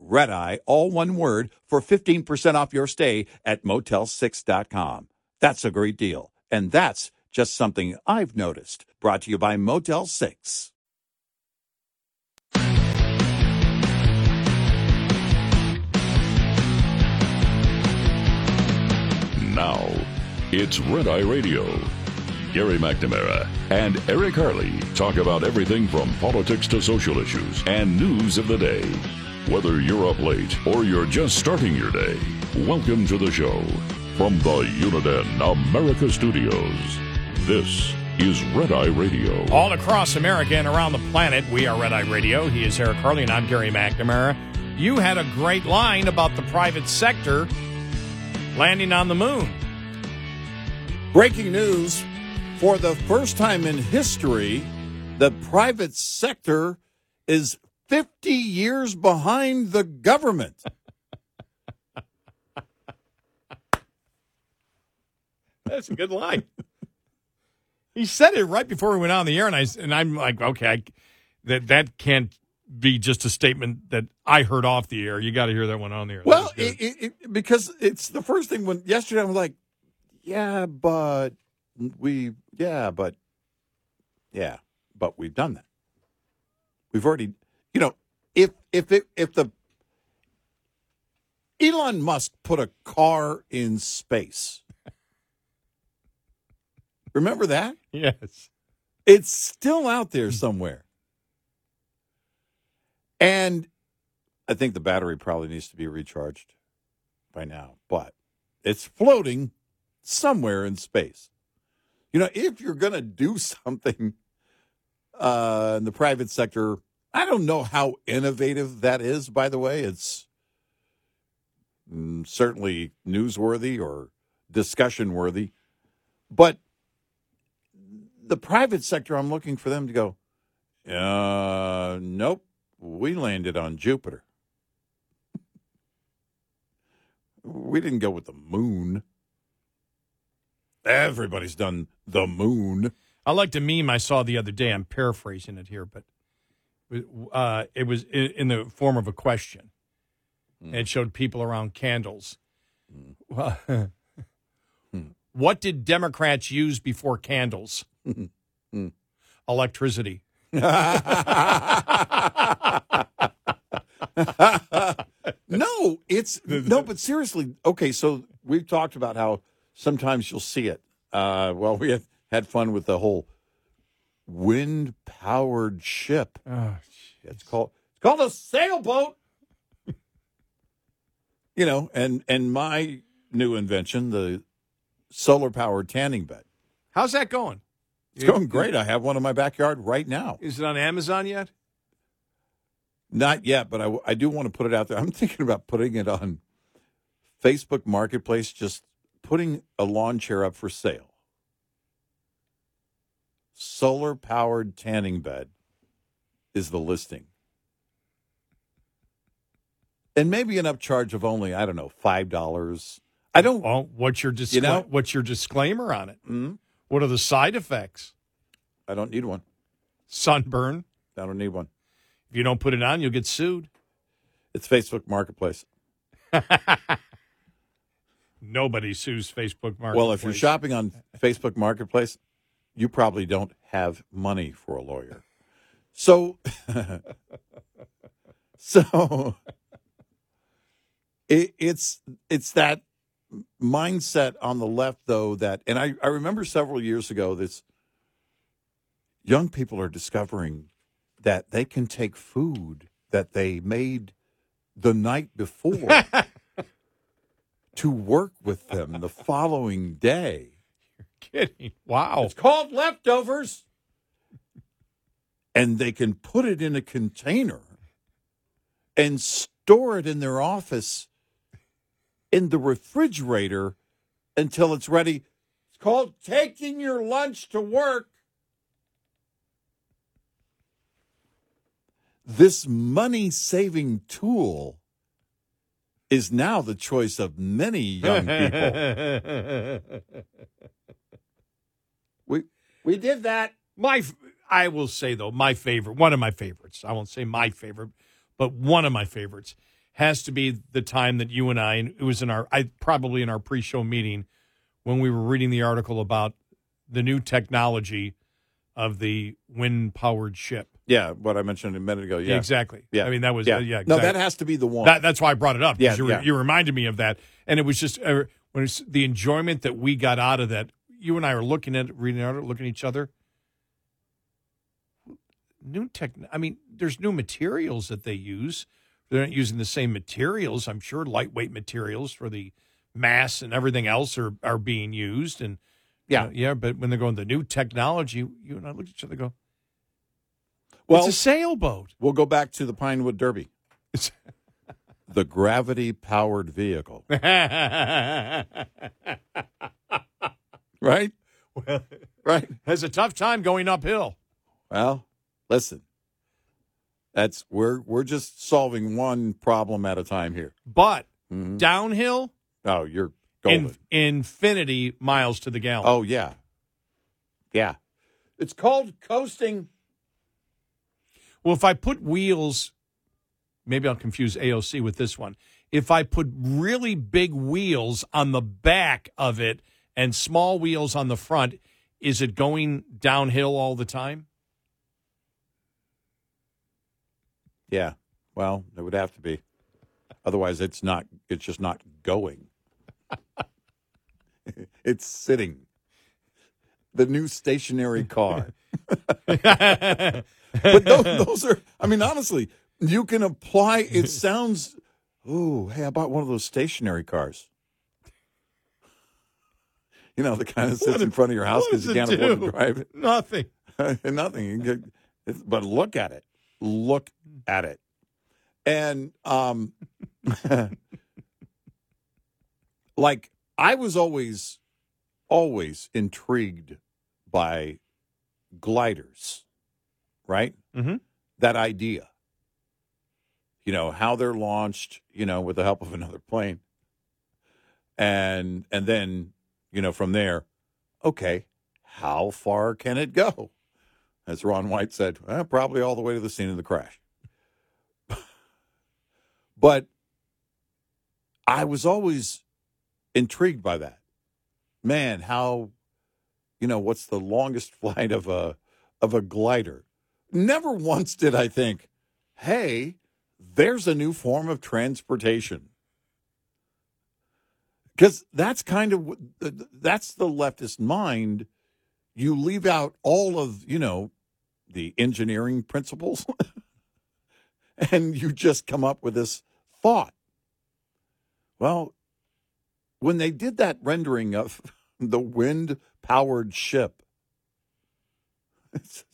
Red Eye, all one word, for 15% off your stay at motel6.com. That's a great deal. And that's just something I've noticed. Brought to you by Motel 6. Now, it's Red Eye Radio. Gary McNamara and Eric Harley talk about everything from politics to social issues and news of the day. Whether you're up late or you're just starting your day, welcome to the show. From the Uniden America Studios, this is Red Eye Radio. All across America and around the planet, we are Red Eye Radio. He is Eric Harley, and I'm Gary McNamara. You had a great line about the private sector landing on the moon. Breaking news for the first time in history, the private sector is 50 years behind the government. That's a good line. he said it right before we went on the air, and I and I'm like, okay, I, that that can't be just a statement that I heard off the air. You got to hear that one on the air. Well, it, it, it, because it's the first thing when yesterday I was like, yeah, but we, yeah, but, yeah, but we've done that. We've already, you know, if if it, if the Elon Musk put a car in space. Remember that? yes. It's still out there somewhere. And I think the battery probably needs to be recharged by now, but it's floating somewhere in space. You know, if you're going to do something uh, in the private sector, I don't know how innovative that is, by the way. It's mm, certainly newsworthy or discussion worthy. But the private sector, I'm looking for them to go, uh, nope, we landed on Jupiter. we didn't go with the moon. Everybody's done the moon. I liked a meme I saw the other day. I'm paraphrasing it here, but uh, it was in, in, the form of a question. Mm. It showed people around candles. Mm. what did Democrats use before candles? Mm. Electricity. no, it's no, but seriously, okay. So we've talked about how sometimes you'll see it. Uh, well, we had fun with the whole wind powered ship. Oh, it's called it's called a sailboat. you know, and and my new invention, the solar powered tanning bed. How's that going? It's going great. I have one in my backyard right now. Is it on Amazon yet? Not yet, but I, I do want to put it out there. I'm thinking about putting it on Facebook Marketplace, just putting a lawn chair up for sale solar powered tanning bed is the listing. And maybe an upcharge of only, I don't know, $5. I don't. Well, what's your, discla- you know? what's your disclaimer on it? Mm-hmm. What are the side effects? I don't need one. Sunburn? I don't need one. If you don't put it on, you'll get sued. It's Facebook Marketplace. Nobody sues Facebook Marketplace. Well, if you're shopping on Facebook Marketplace, you probably don't have money for a lawyer. So, so it, it's it's that mindset on the left, though. That and I I remember several years ago this young people are discovering that they can take food that they made the night before to work with them the following day. Kidding. Wow. It's called leftovers. And they can put it in a container and store it in their office in the refrigerator until it's ready. It's called taking your lunch to work. This money saving tool is now the choice of many young people. we did that. my, I will say though, my favorite, one of my favorites. I won't say my favorite, but one of my favorites has to be the time that you and I, and it was in our, I probably in our pre-show meeting when we were reading the article about the new technology of the wind-powered ship. Yeah, what I mentioned a minute ago. Yeah, exactly. Yeah, I mean that was yeah. uh, yeah. No, that has to be the one. That, that's why I brought it up. Yeah, you, re- yeah. you reminded me of that, and it was just uh, when it's the enjoyment that we got out of that. You and I are looking at it, reading it, looking at each other. New tech. I mean, there's new materials that they use. They're not using the same materials. I'm sure lightweight materials for the mass and everything else are are being used. And Yeah. you know, yeah. But when they're going the new technology, you and I look at each other, and go, well, it's a sailboat. we'll go back to the Pinewood Derby, It's- the gravity powered vehicle. Right, well, right. has a tough time going uphill. Well, listen, that's we're we're just solving one problem at a time here. But Mhm. downhill, Oh, you're golden. in, infinity miles to the gallon. oh yeah, yeah. It's called coasting. Well, if I put wheels, maybe I'll confuse AOC with this one. If I put really big wheels on the back of it and small wheels on the front, is it going downhill all the time? Yeah. Well, it would have to be. Otherwise, it's not. It's just not going. it's sitting. The new stationary car. but those, those are. I mean, honestly, you can apply. It sounds. Ooh, hey, I bought one of those stationary cars. You know, the kind that sits What in front of your house because you can't afford to drive it. Nothing. Nothing. Get- but look at it. Look at it. And um like I was always always intrigued by gliders, right? Mm-hmm. That idea. You know, how they're launched, you know, with the help of another plane. And and then, you know, from there, okay, how far can it go? As Ron White said, well, probably all the way to the scene of the crash. but I was always intrigued by that. Man, how you know, what's the longest flight of a of a glider? Never once did I think, "Hey, there's a new form of transportation." Cuz that's kind of that's the leftist mind. You leave out all of you know the engineering principles and you just come up with this thought. Well when they did that rendering of the wind powered ship it's,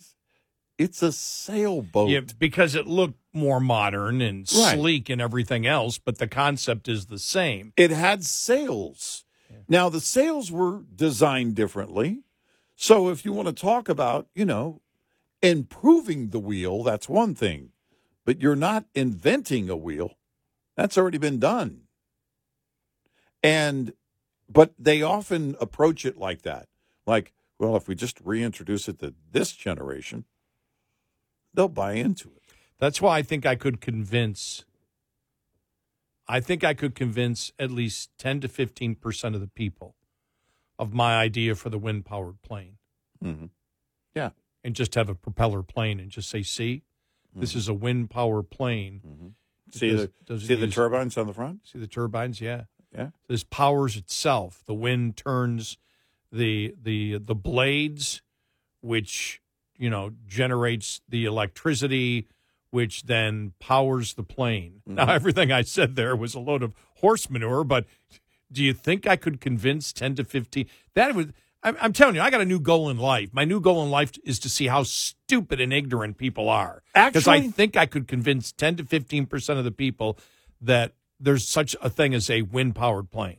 it's a sailboat. Yeah, because it looked more modern and Right. sleek and everything else, but the concept is the same. it had sails. Now the sails were designed differently. So if you want to talk about, you know, improving the wheel, that's one thing. But you're not inventing a wheel. That's already been done. And but they often approach it like that. Like, well, if we just reintroduce it to this generation, they'll buy into it. That's why I think I could convince. I think I could convince at least ten to fifteen percent of the people of my idea for the wind powered plane, Mm-hmm. Yeah. and just have a propeller plane and just say, "See, this is a wind powered plane." Mm-hmm. See Does- the does see the use- turbines on the front? See the turbines? Yeah. Yeah. This powers itself. The wind turns the the the blades, which you know generates the electricity, which then powers the plane. Mm-hmm. Now everything I said there was a load of horse manure, but do you think I could convince ten to fifteen? That would. I'm, I'm telling you, I got a new goal in life. My new goal in life is to see how stupid and ignorant people are. Because I think I could convince 10 to 15% of the people that there's such a thing as a wind powered plane.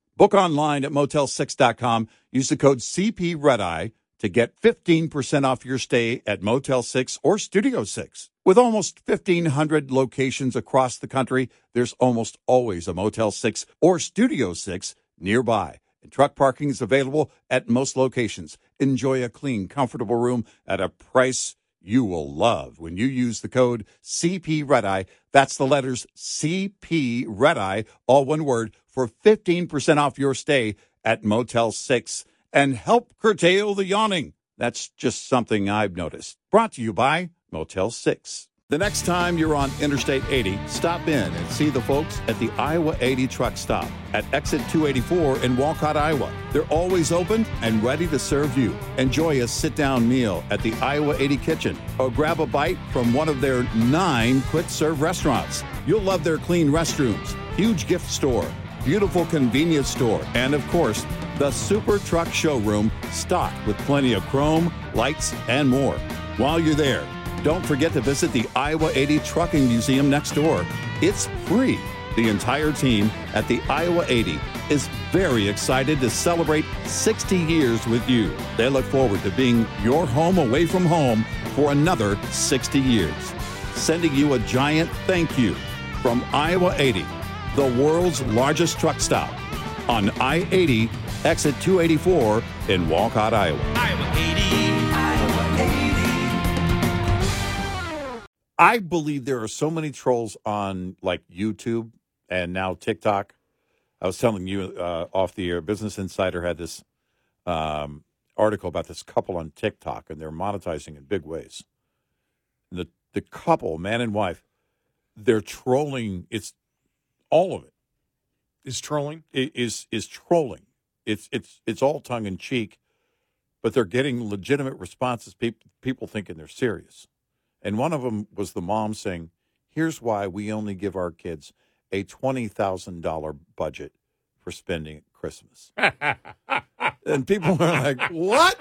Book online at motel6.com. Use the code CP Red Eye to get 15% off your stay at Motel 6 or Studio 6. With almost 1,500 locations across the country, there's almost always a Motel 6 or Studio 6 nearby. And truck parking is available at most locations. Enjoy a clean, comfortable room at a price you will love when you use the code CP Red Eye. That's the letters CP Red Eye, all one word, for 15% off your stay at Motel 6 and help curtail the yawning. That's just something I've noticed. Brought to you by Motel 6. The next time you're on Interstate 80, stop in and see the folks at the Iowa 80 truck stop at exit 284 in Walcott, Iowa. They're always open and ready to serve you. Enjoy a sit down meal at the Iowa 80 kitchen or grab a bite from one of their nine quick serve restaurants. You'll love their clean restrooms, huge gift store, beautiful convenience store, and of course, the Super Truck Showroom stocked with plenty of chrome, lights, and more. While you're there, don't forget to visit the Iowa 80 Trucking Museum next door. It's free. The entire team at the Iowa 80 is very excited to celebrate 60 years with you. They look forward to being your home away from home for another 60 years. Sending you a giant thank you from Iowa 80, the world's largest truck stop on I 80, exit 284 in Walcott, Iowa. Iowa 80. Iowa 80. I believe there are so many trolls on like YouTube and now TikTok. I was telling you uh, off the air, Business Insider had this um, article about this couple on TikTok, and they're monetizing in big ways. And the the couple, man and wife, they're trolling. It's all of it Is trolling? is is trolling. It's it's it's all tongue in cheek, but they're getting legitimate responses. People people thinking they're serious, and one of them was the mom saying, "Here's why we only give our kids a twenty thousand dollar budget for spending at Christmas." and people are like, "What?"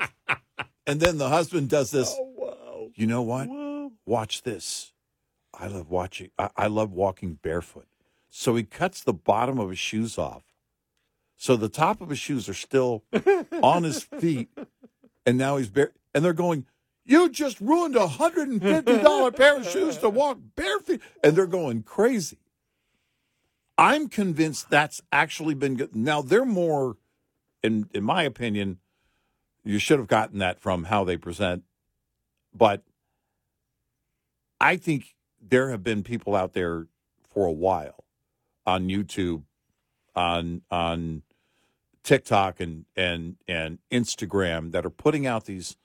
And then the husband does this. Oh, you know what? Watch this. I love watching. I, I love walking barefoot. So he cuts the bottom of his shoes off. So the top of his shoes are still on his feet, and now he's bare. And they're going, "You just ruined a hundred and fifty dollar pair of shoes to walk barefoot," and they're going crazy. I'm convinced that's actually been good. Now they're more, in in my opinion, you should have gotten that from how they present, but I think there have been people out there for a while on YouTube, on on TikTok and and and Instagram that are putting out these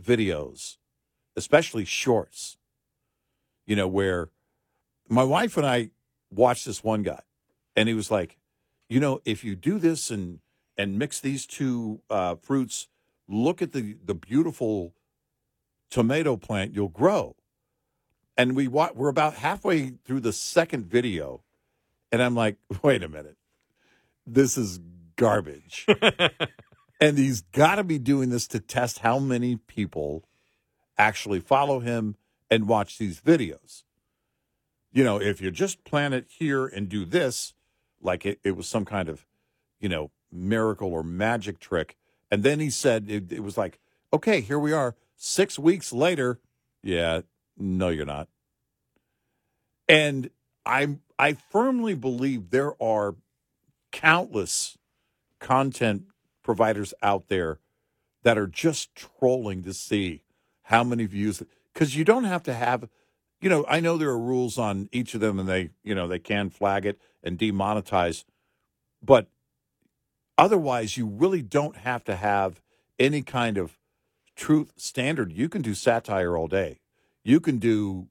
videos, especially shorts. You know, where my wife and I watched this one guy, and he was like, you know, if you do this and and mix these two uh, fruits, look at the the beautiful tomato plant you'll grow. And we wa- we're about halfway through the second video, and I'm like, wait a minute, this is garbage. and he's got to be doing this to test how many people actually follow him and watch these videos. You know, if you just plant it here and do this, like it, it was some kind of, you know, miracle or magic trick. And then he said it, it was like, okay, here we are, six weeks later. Yeah, no, you're not. And I I firmly believe there are countless content providers out there that are just trolling to see how many views because you don't have to have you know, I know there are rules on each of them, and they, you know, they can flag it and demonetize, but otherwise, you really don't have to have any kind of truth standard. You can do satire all day. You can do,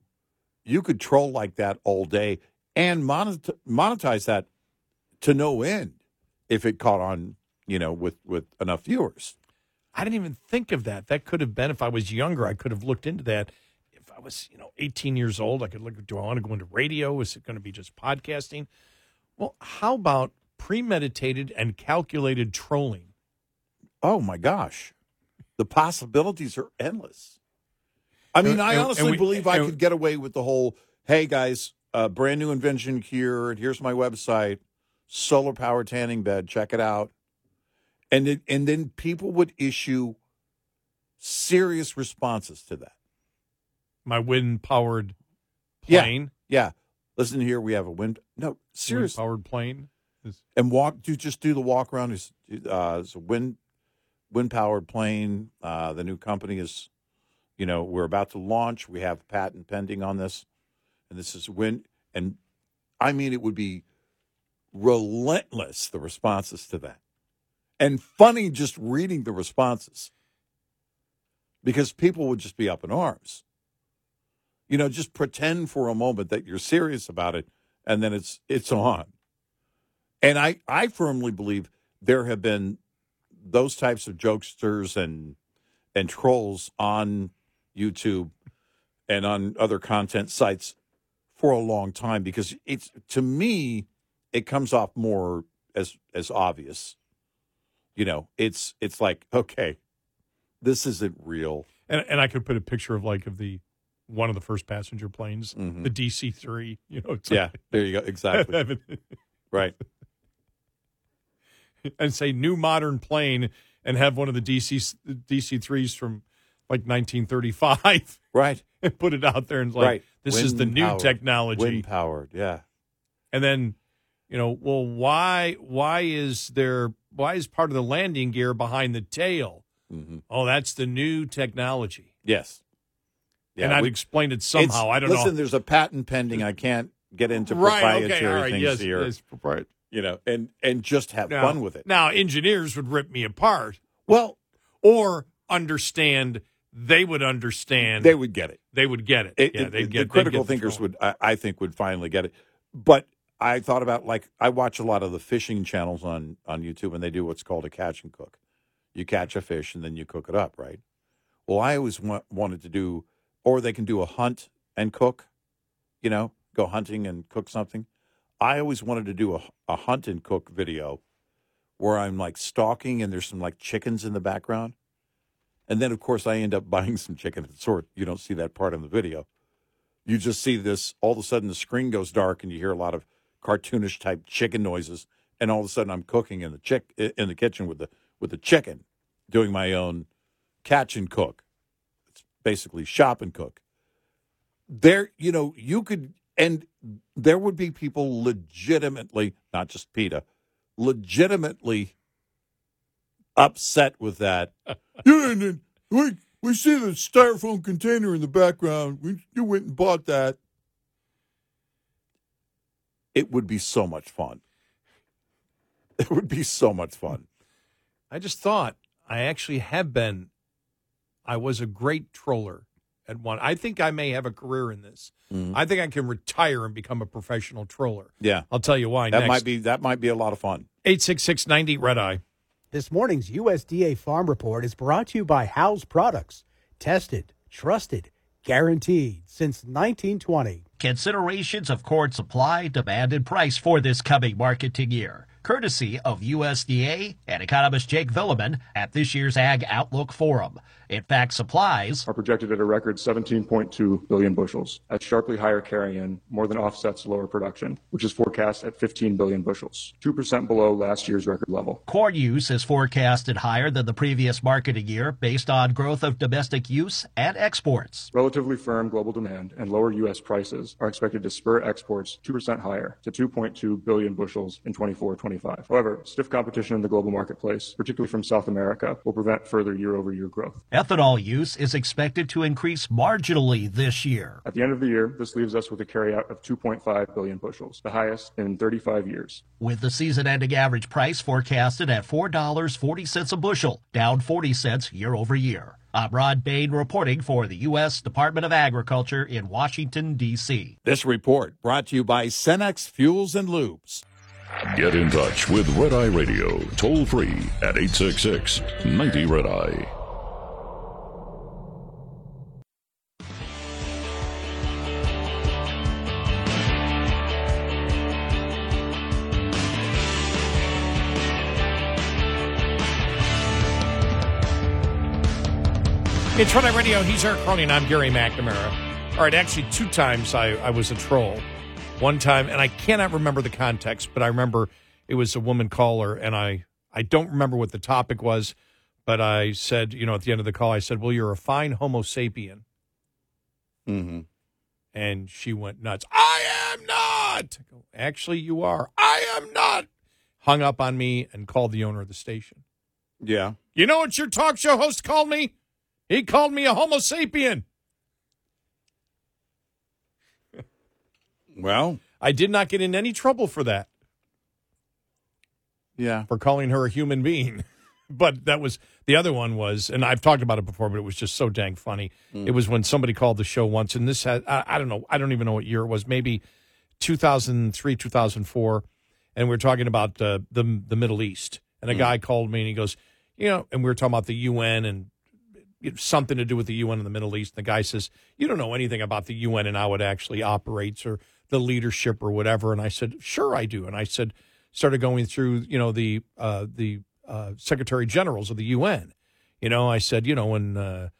you could troll like that all day and monetize that to no end if it caught on, you know, with with enough viewers. I didn't even think of that. That could have been if I was younger. I could have looked into that. If I was, you know, 18 years old, I could look. Do I want to go into radio? Is it going to be just podcasting? Well, how about premeditated and calculated trolling? Oh my gosh, the possibilities are endless. I mean, And- I honestly we- believe I could get away with the whole, "Hey guys, uh, brand new invention here, here's my website, solar power tanning bed. Check it out." And it, and then people would issue serious responses to that. My wind powered plane. Yeah, listen here, we have a wind. No, serious powered plane. Is- and walk do just do the walk around is uh it's a wind wind powered plane uh the new company is you know we're about to launch we have patent pending on this and this is when, and i mean it would be relentless the responses to that. And funny just reading the responses. Because people would just be up in arms. You know just pretend for a moment that you're serious about it and then it's it's on. And I, I firmly believe there have been those types of jokesters and and trolls on YouTube and on other content sites for a long time because it's to me it comes off more as as obvious. You know, it's it's like okay, this isn't real. And, and I could put a picture of like of the one of the first passenger planes, Mhm. the DC three. You know, Yeah, there you go. Exactly right. and say new modern plane and have one of the DC DC threes from like 1935 Right. and put it out there and like Right. this is the new Wind-powered. technology. Wind powered. Yeah. and then you know well why why is there why is part of the landing gear behind the tail hmm oh that's the new technology Yes. and i'd we- explain it somehow i don't listen, know there's a patent pending. I can't get into right proprietary okay all right things yes, here. yes propri- You know, and and just have now, fun with it. now engineers would rip me apart Well, or understand they would understand they would get it. they would get it, It- yeah it- they'd the get they'd critical get thinkers would, I, I think, would finally get it. But I thought about like I watch a lot of the fishing channels on on YouTube, and they do what's called a catch and cook. You catch a fish and then you cook it up, right? Well, I always wa- wanted to do, or they can do a hunt and cook. You know, go hunting and cook something. I always wanted to do a, a hunt and cook video where I'm like stalking and there's some like chickens in the background. And then, of course, I end up buying some chicken and sort. You don't see that part in the video. You just see this. All of a sudden, the screen goes dark, and you hear a lot of cartoonish type chicken noises. And all of a sudden, I'm cooking in the chick in the kitchen with the with the chicken, doing my own catch and cook. It's basically shop and cook. There, you know, you could, and there would be people legitimately, not just PETA, legitimately upset with that. yeah, and then we we see the styrofoam container in the background. We you went and bought that. It would be so much fun. It would be so much fun. I just thought I actually have been. I was a great troller at one. I think I may have a career in this. Mhm. I think I can retire and become a professional troller. Yeah, I'll tell you why. that next. might be that might be a lot of fun. eight six six ninety red eye. This morning's USDA Farm Report is brought to you by House Products. Tested, trusted, guaranteed since 1920. Considerations of corn supply, demand, and price for this coming marketing year. Courtesy of USDA and economist Jake Villeman at this year's Ag Outlook Forum. In fact, supplies are projected at a record 17.2 billion bushels. At sharply higher carry-in, more than offsets lower production, which is forecast at 15 billion bushels, 2% below last year's record level. corn use is forecasted higher than the previous marketing year based on growth of domestic use and exports. Relatively firm global demand and lower U.S. prices are expected to spur exports 2% higher to 2.2 billion bushels in 24-25. However, stiff competition in the global marketplace, particularly from South America, will prevent further year over year growth. Ethanol use is expected to increase marginally this year. At the end of the year, this leaves us with a carryout of 2.5 billion bushels, the highest in 35 years. With the season ending average price forecasted at $4.40 a bushel, down 40 cents year over year. I'm Rod Bain reporting for the U.S. Department of Agriculture in Washington, D.C. This report brought to you by Cenex Fuels and Lubes. Get in touch with Red Eye Radio toll free at 866 90 Red Eye. It's Red Eye Radio. He's Eric and I'm Gary McNamara. All right, actually, two times I, I was a troll. One time, and I cannot remember the context, but I remember it was a woman caller, and I, I don't remember what the topic was, but I said, you know, at the end of the call, I said, Well, you're a fine Homo sapien. Mm-hmm. And she went nuts. I am not. I go, Actually, you are. I am not. Hung up on me and called the owner of the station. Yeah. You know what your talk show host called me? He called me a Homo sapien. Well, I did not get in any trouble for that, yeah. for calling her a human being. but that was the other one was, and I've talked about it before, but it was just so dang funny. It was when somebody called the show once, and this had, I, I don't know, I don't even know what year it was, maybe 2003, 2004. And we are talking about uh, the, the Middle East. And a guy called me and he goes, you know, and we were talking about the UN and something to do with the UN in the Middle East. And the guy says, You don't know anything about the UN and how it actually operates or the leadership or whatever. And I said, Sure, I do. And I said, started going through, you know, the uh, the uh, Secretary Generals of the UN. You know, I said, you know, when uh,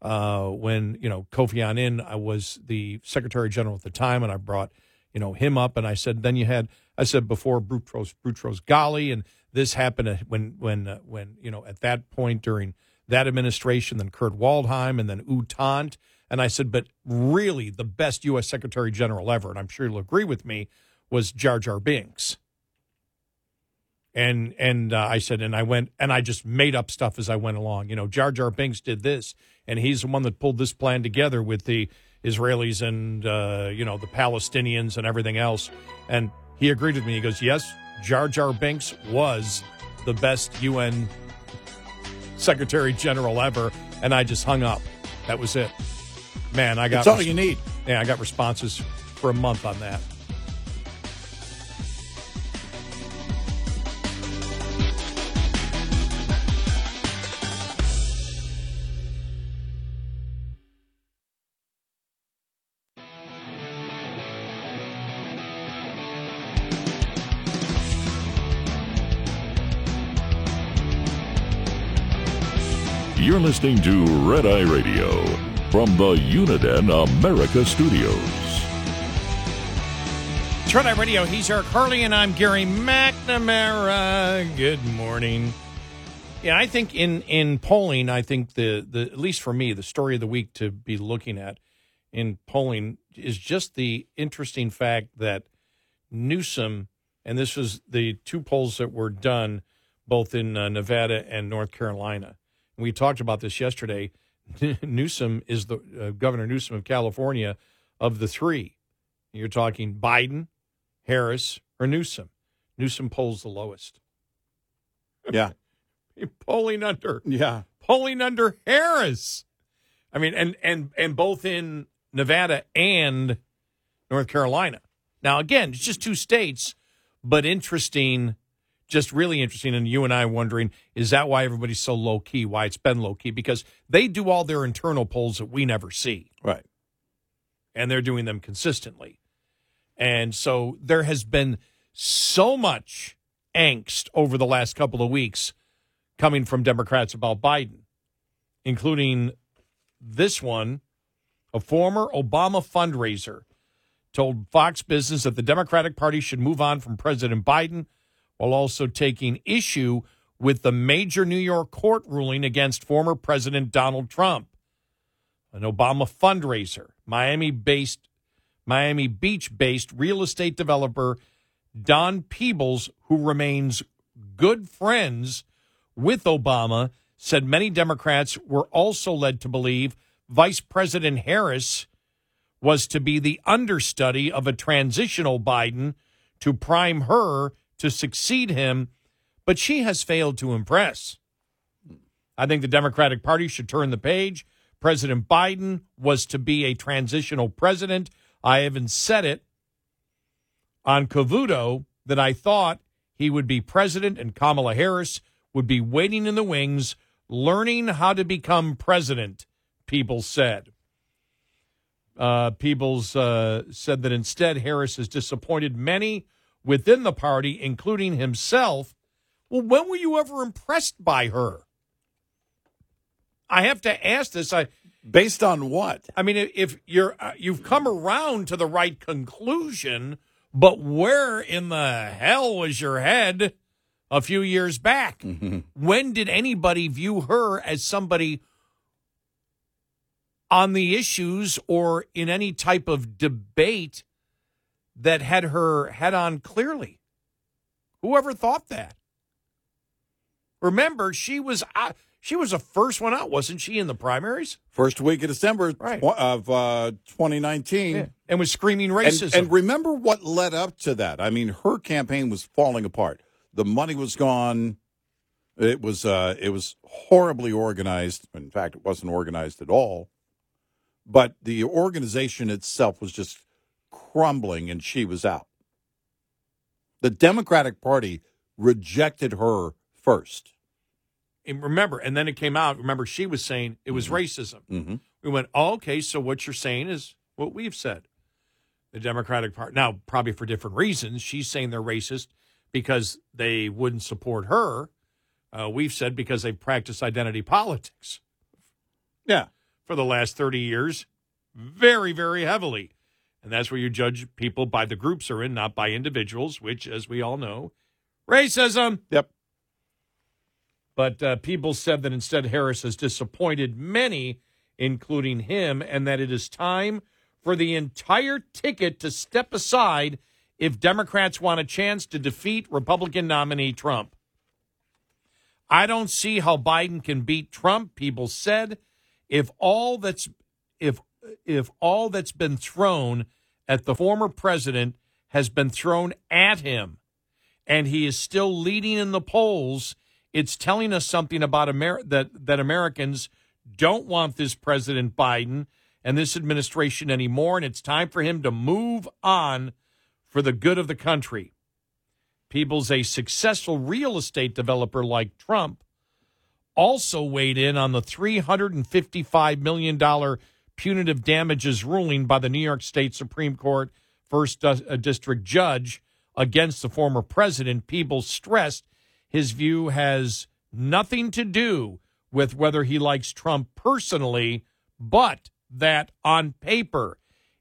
uh, when you know Kofi Annan, I was the Secretary General at the time, and I brought you know him up, and I said, then you had, I said before Boutros Boutros Ghali, and this happened when when uh, when you know at that point during that administration, then Kurt Waldheim, and then U. And I said, but really, the best U.S. Secretary General ever, and I'm sure you'll agree with me, was Jar Jar Binks. And and uh, I said, and I went and I just made up stuff as I went along. You know, Jar Jar Binks did this, and he's the one that pulled this plan together with the Israelis and uh, you know the Palestinians and everything else. And he agreed with me. He goes, yes, Jar Jar Binks was the best UN Secretary General ever, and I just hung up. That was it. Man, I got That's all you need. yeah, I got responses for a month on that. Listening to Red Eye Radio from the Uniden America Studios. It's Red Eye Radio. He's Eric Harley, and I'm Gary McNamara. Good morning. Yeah, I think in in polling, I think the the at least for me, the story of the week to be looking at in polling is just the interesting fact that Newsom, and this was the two polls that were done both in uh, Nevada and North Carolina. We talked about this yesterday. Newsom is the uh, Governor Newsom of California of the three. You're talking Biden, Harris, or Newsom. Newsom polls the lowest. Yeah. polling under Yeah. polling under Harris. I mean, and and and both in Nevada and North Carolina. Now, again, it's just two states, but interesting, just really interesting. And you and I wondering, is that why everybody's so low key? Why it's been low key? Because they do all their internal polls that we never see Right. and they're doing them consistently. And so there has been so much angst over the last couple of weeks coming from Democrats about Biden, including this one. A former Obama fundraiser told Fox Business that the Democratic Party should move on from President Biden while also taking issue with the major New York court ruling against former President Donald Trump. An Obama fundraiser, Miami based, Miami Beach based real estate developer Don Peebles, who remains good friends with Obama, said many Democrats were also led to believe Vice President Harris was to be the understudy of a transitional Biden to prime her to succeed him, but she has failed to impress. I think the Democratic Party should turn the page. President Biden was to be a transitional president. I even said it on Cavuto that I thought he would be president and Kamala Harris would be waiting in the wings, learning how to become president, Peebles said. Uh, Peebles uh, said that instead, Harris has disappointed many within the party, including himself. Well, when were you ever impressed by her? I have to ask this. I based on what? I mean, if you're uh, you've come around to the right conclusion, but where in the hell was your head a few years back? Mm-hmm. When did anybody view her as somebody on the issues or in any type of debate that had her head on clearly. Whoever thought that? Remember, she was uh, she was the first one out, wasn't she, in the primaries? First week of December right. of uh, 2019. Yeah. And was screaming racism. And, and remember what led up to that. I mean, her campaign was falling apart. The money was gone. It was uh, it was horribly organized. In fact, it wasn't organized at all but the organization itself was just crumbling and she was out. The Democratic Party rejected her first. And remember, and then it came out. Remember, she was saying it was mm-hmm. racism. Mm-hmm. We went, oh, okay, so what you're saying is what we've said. The Democratic Party, now, probably for different reasons, she's saying they're racist because they wouldn't support her. Uh, we've said because they practice identity politics. Yeah for the last 30 years very, very heavily. And that's where you judge people by the groups they're in, not by individuals, which, as we all know, racism. Yep. But uh, Peebles said that instead Harris has disappointed many, including him, and that it is time for the entire ticket to step aside if Democrats want a chance to defeat Republican nominee Trump. I don't see how Biden can beat Trump, Peebles said if all that's if if all that's been thrown at the former president has been thrown at him and he is still leading in the polls it's telling us something about Amer- that that Americans don't want this president Biden and this administration anymore and it's time for him to move on for the good of the country. Peebles a successful real estate developer like Trump also weighed in on the $355 million punitive damages ruling by the New York State Supreme Court First uh, District Judge against the former president. Peebles stressed his view has nothing to do with whether he likes Trump personally, but that on paper,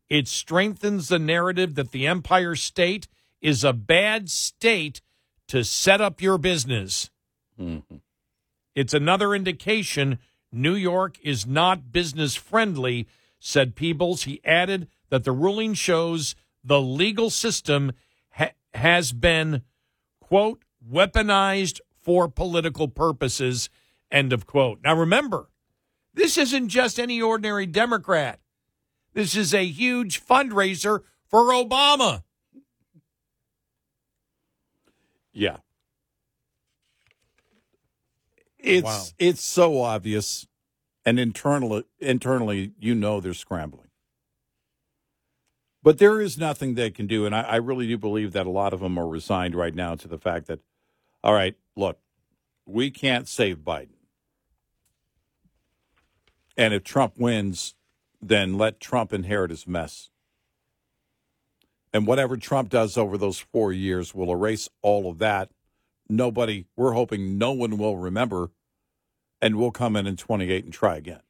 it strengthens the narrative that the Empire State is a bad state to set up your business. Mm-hmm. It's another indication New York is not business friendly, said Peebles. He added that the ruling shows the legal system ha- has been, quote, weaponized for political purposes, end of quote. Now remember, this isn't just any ordinary Democrat. This is a huge fundraiser for Obama. Yeah. It's wow. it's so obvious, and internally internally you know they're scrambling. But there is nothing they can do, and I, I really do believe that a lot of them are resigned right now to the fact that, all right, look, we can't save Biden, and if Trump wins, then let Trump inherit his mess. And whatever Trump does over those four years will erase all of that nobody, we're hoping no one will remember, and we'll come in in 28 and try again.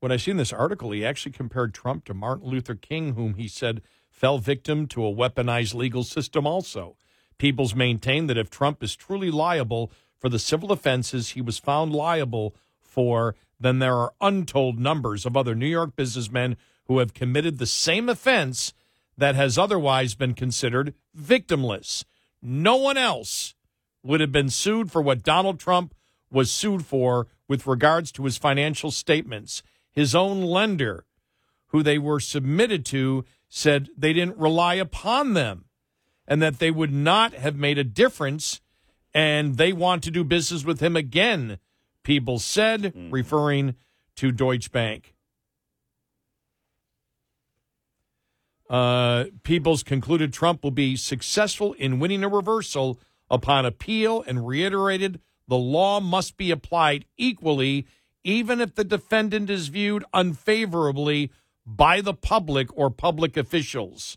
When I seen this article, he actually compared Trump to Martin Luther King, whom he said fell victim to a weaponized legal system also. Peebles maintained that if Trump is truly liable for the civil offenses he was found liable for, then there are untold numbers of other New York businessmen who have committed the same offense that has otherwise been considered victimless. No one else would have been sued for what Donald Trump was sued for with regards to his financial statements. His own lender, who they were submitted to, said they didn't rely upon them and that they would not have made a difference and they want to do business with him again, Peebles said, referring to Deutsche Bank. Uh, Peebles concluded Trump will be successful in winning a reversal upon appeal and reiterated the law must be applied equally, even if the defendant is viewed unfavorably by the public or public officials.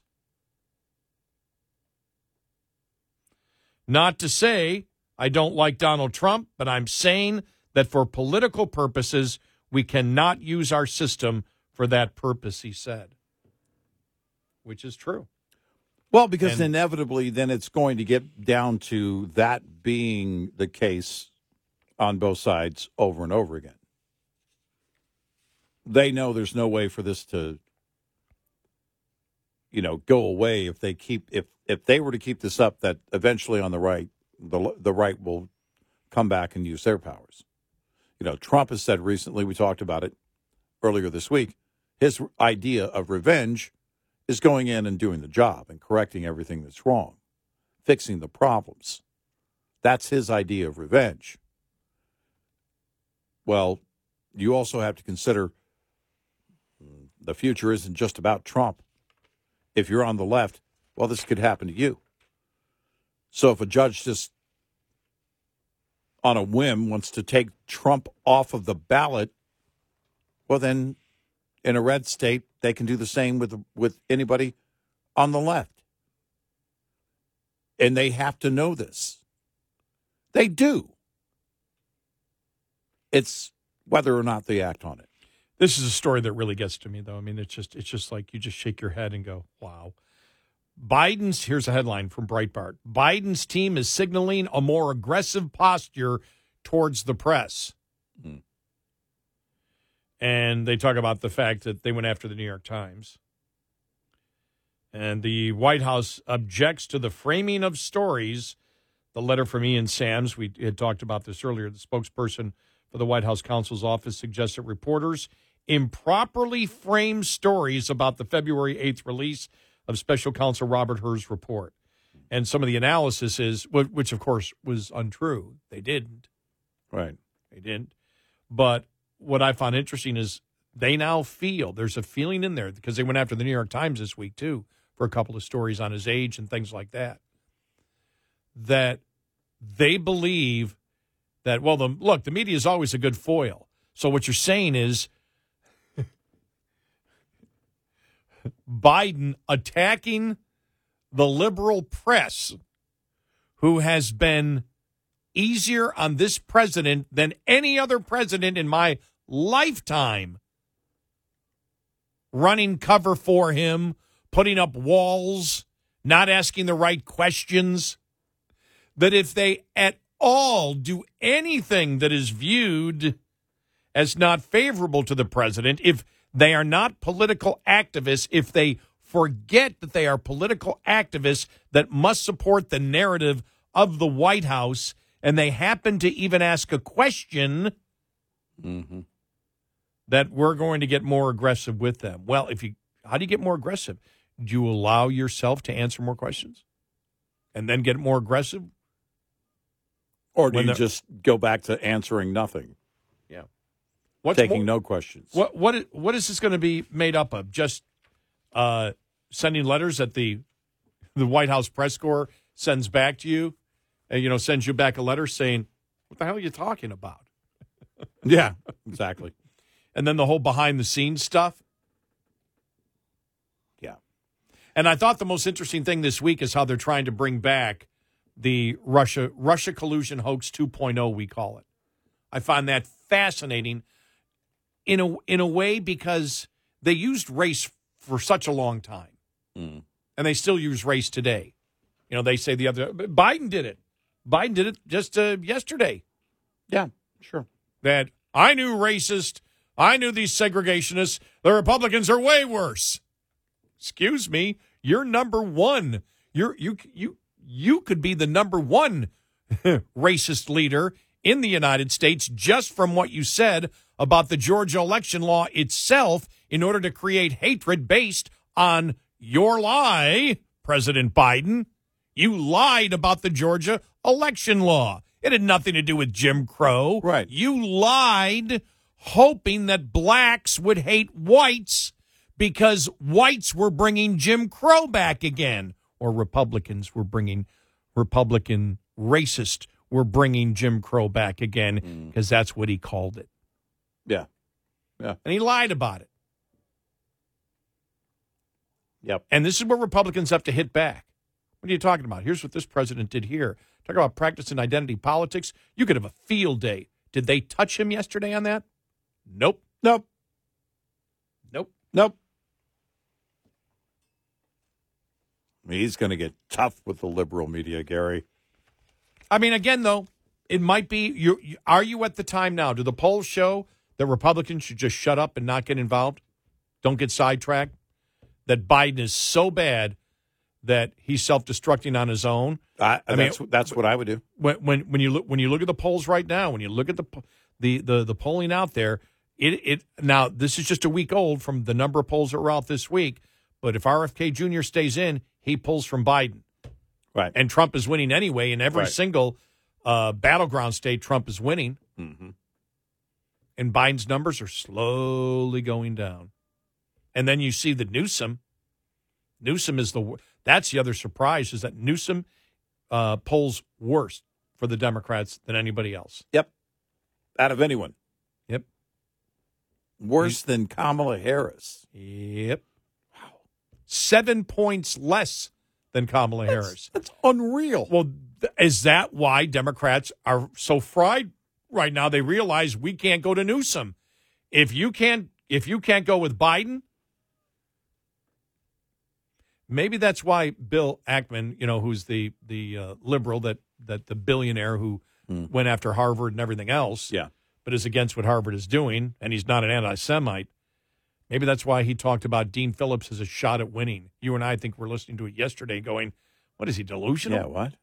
Not to say I don't like Donald Trump, but I'm saying that for political purposes, we cannot use our system for that purpose, he said. Which is true. Well, because And- inevitably, then it's going to get down to that being the case on both sides over and over again. They know there's no way for this to, you know, go away if they keep if if they were to keep this up. That eventually, on the right, the the right will come back and use their powers. You know, Trump has said recently. We talked about it earlier this week. His idea of revenge is going in and doing the job and correcting everything that's wrong, fixing the problems. That's his idea of revenge. Well, you also have to consider the future isn't just about Trump. If you're on the left, well, this could happen to you. So if a judge just on a whim wants to take Trump off of the ballot, well, then in a red state, they can do the same with with anybody on the left. And they have to know this. They do. It's whether or not they act on it. This is a story that really gets to me, though. I mean, it's just it's just like you just shake your head and go, "Wow." Biden's here's a headline from Breitbart: Biden's team is signaling a more aggressive posture towards the press, Hmm. And they talk about the fact that they went after the New York Times, and the White House objects to the framing of stories. The letter from Ian Sams, we had talked about this earlier. The spokesperson for the White House counsel's office suggests that reporters improperly frame stories about the February 8th release of special counsel Robert Hur's report. And some of the analysis is, which of course was untrue. They didn't. Right. They didn't. But what I found interesting is they now feel there's a feeling in there because they went after the New York Times this week too for a couple of stories on his age and things like that. That they believe that well, the look, the media is always a good foil. So what you're saying is Biden attacking the liberal press who has been easier on this president than any other president in my lifetime. Running cover for him, putting up walls, not asking the right questions. That if they at all do anything that is viewed as not favorable to the president, if they are not political activists, if they forget that they are political activists that must support the narrative of the White House, and they happen to even ask a question, Mm-hmm. That we're going to get more aggressive with them. Well, if you, how do you get more aggressive? Do you allow yourself to answer more questions and then get more aggressive? Or do you just go back to answering nothing, What's taking more- no questions? What what is, what is this going to be made up of? Just uh, sending letters that the the White House press corps sends back to you, and you know sends you back a letter saying, "What the hell are you talking about?" Yeah, exactly. And then the whole behind the scenes stuff. Yeah. And I thought the most interesting thing this week is how they're trying to bring back the Russia Russia collusion hoax 2.0 we call it. I find that fascinating in a in a way because they used race for such a long time. Mm. And they still use race today. You know, they say the other Biden did it. Biden did it just uh, yesterday Yeah, sure. that I knew racist, I knew these segregationists, the Republicans are way worse. Excuse me, you're number one. You're you you you could be the number one racist leader in the United States just from what you said about the Georgia election law itself in order to create hatred based on your lie, President Biden. You lied about the Georgia election law. It had nothing to do with Jim Crow. Right. You lied hoping that blacks would hate whites because whites were bringing Jim Crow back again, or Republicans were bringing Republican racist were bringing Jim Crow back again hmm. because that's what he called it. Yeah. Yeah. And he lied about it. Yep. And this is where Republicans have to hit back. What are you talking about? Here's what this president did here. Talk about practicing identity politics. You could have a field day. Did they touch him yesterday on that? Nope. Nope. Nope. Nope. He's going to get tough with the liberal media, Gary. I mean, again, though, it might be. You, you are you at the time now? Do the polls show that Republicans should just shut up and not get involved? Don't get sidetracked. That Biden is so bad that he's self-destructing on his own. I, I mean, that's, that's what I would do. when when when you look when you look at the polls right now, when you look at the the the, the polling out there, it it now this is just a week old from the number of polls that were out this week. But if RFK Jr. stays in, he pulls from Biden, Right. and Trump is winning anyway in every Right. single uh, battleground state. Trump is winning, hmm and Biden's numbers are slowly going down. And then you see the Newsom. Newsom is the that's the other surprise is that Newsom uh, polls worse for the Democrats than anybody else. Yep. Out of anyone. Worse than Kamala Harris. Yep. Wow. Seven points less than Kamala Harris. That's unreal. Well, th- is that why Democrats are so fried right now? They realize we can't go to Newsom. If you can't, if you can't go with Biden, maybe that's why Bill Ackman, you know, who's the the uh, liberal that that the billionaire who went after Harvard and everything else, Yeah. But is against what Harvard is doing, and he's not an anti-Semite. Maybe that's why he talked about Dean Phillips as a shot at winning. You and I, I think, were listening to it yesterday, going, "What is he delusional?" Yeah, what?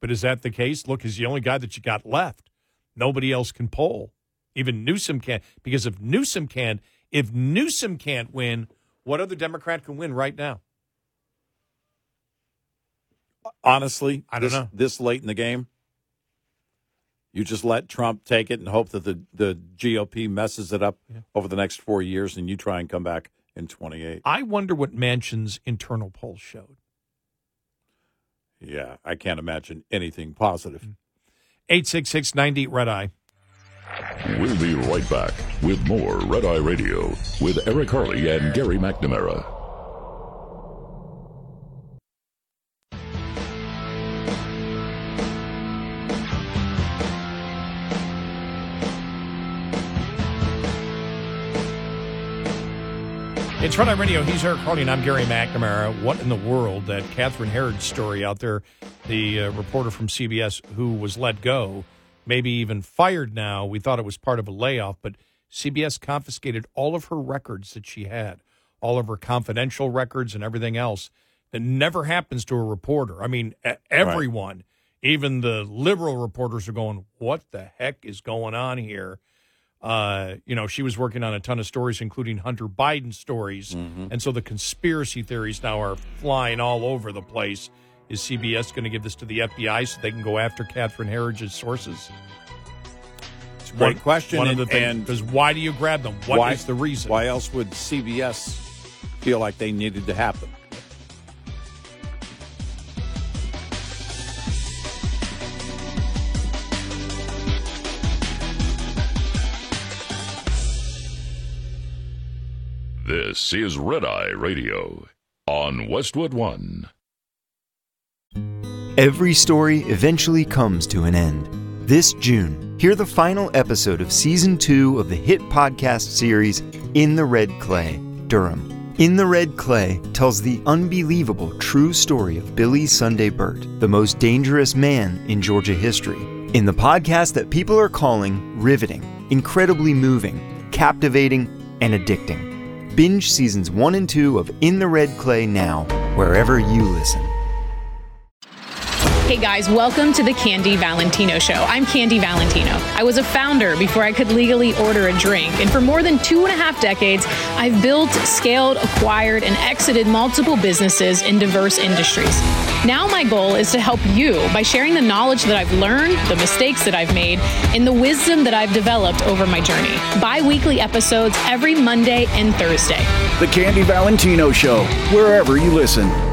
But is that the case? Look, he's the only guy that you got left. Nobody else can poll. Even Newsom can't. Because if Newsom can't, if Newsom can't win, what other Democrat can win right now? Honestly, I don't this, know. this late in the game, you just let Trump take it and hope that the, the GOP messes it up over the next four years and you try and come back in 28. I wonder what Manchin's internal poll showed. Yeah, I can't imagine anything positive. Mm. 866 90 Red Eye. We'll be right back with more Red Eye Radio with Eric Harley and Gary McNamara. It's Eye Radio. He's Eric Harley, and I'm Gary McNamara. What in the world? That Catherine Herridge story out there, the uh, reporter from CBS who was let go, maybe even fired now. We thought it was part of a layoff, but CBS confiscated all of her records that she had, all of her confidential records and everything else. That never happens to a reporter. I mean, everyone, even the liberal reporters, are going, What the heck is going on here? Uh, you know, she was working on a ton of stories, including Hunter Biden stories. And so the conspiracy theories now are flying all over the place. Is CBS going to give this to the FBI so they can go after Catherine Herridge's sources? It's a Great question, One of the things, because why do you grab them? What is the reason? Why else would CBS feel like they needed to have them? This is Red Eye Radio on Westwood One. Every story eventually comes to an end. This June, hear the final episode of season two of the hit podcast series In the Red Clay, Durham. In the Red Clay tells the unbelievable true story of Billy Sunday Birt, the most dangerous man in Georgia history. In the podcast that people are calling riveting, incredibly moving, captivating, and addicting. Binge seasons one and two of In the Red Clay now, wherever you listen. Hey guys, welcome to the Candy Valentino Show. I'm Candy Valentino. I was a founder before I could legally order a drink, and for more than two and a half decades, I've built, scaled, acquired, and exited multiple businesses in diverse industries. Now, my goal is to help you by sharing the knowledge that I've learned, the mistakes that I've made, and the wisdom that I've developed over my journey. Bi weekly episodes every Monday and Thursday. The Candy Valentino Show, wherever you listen.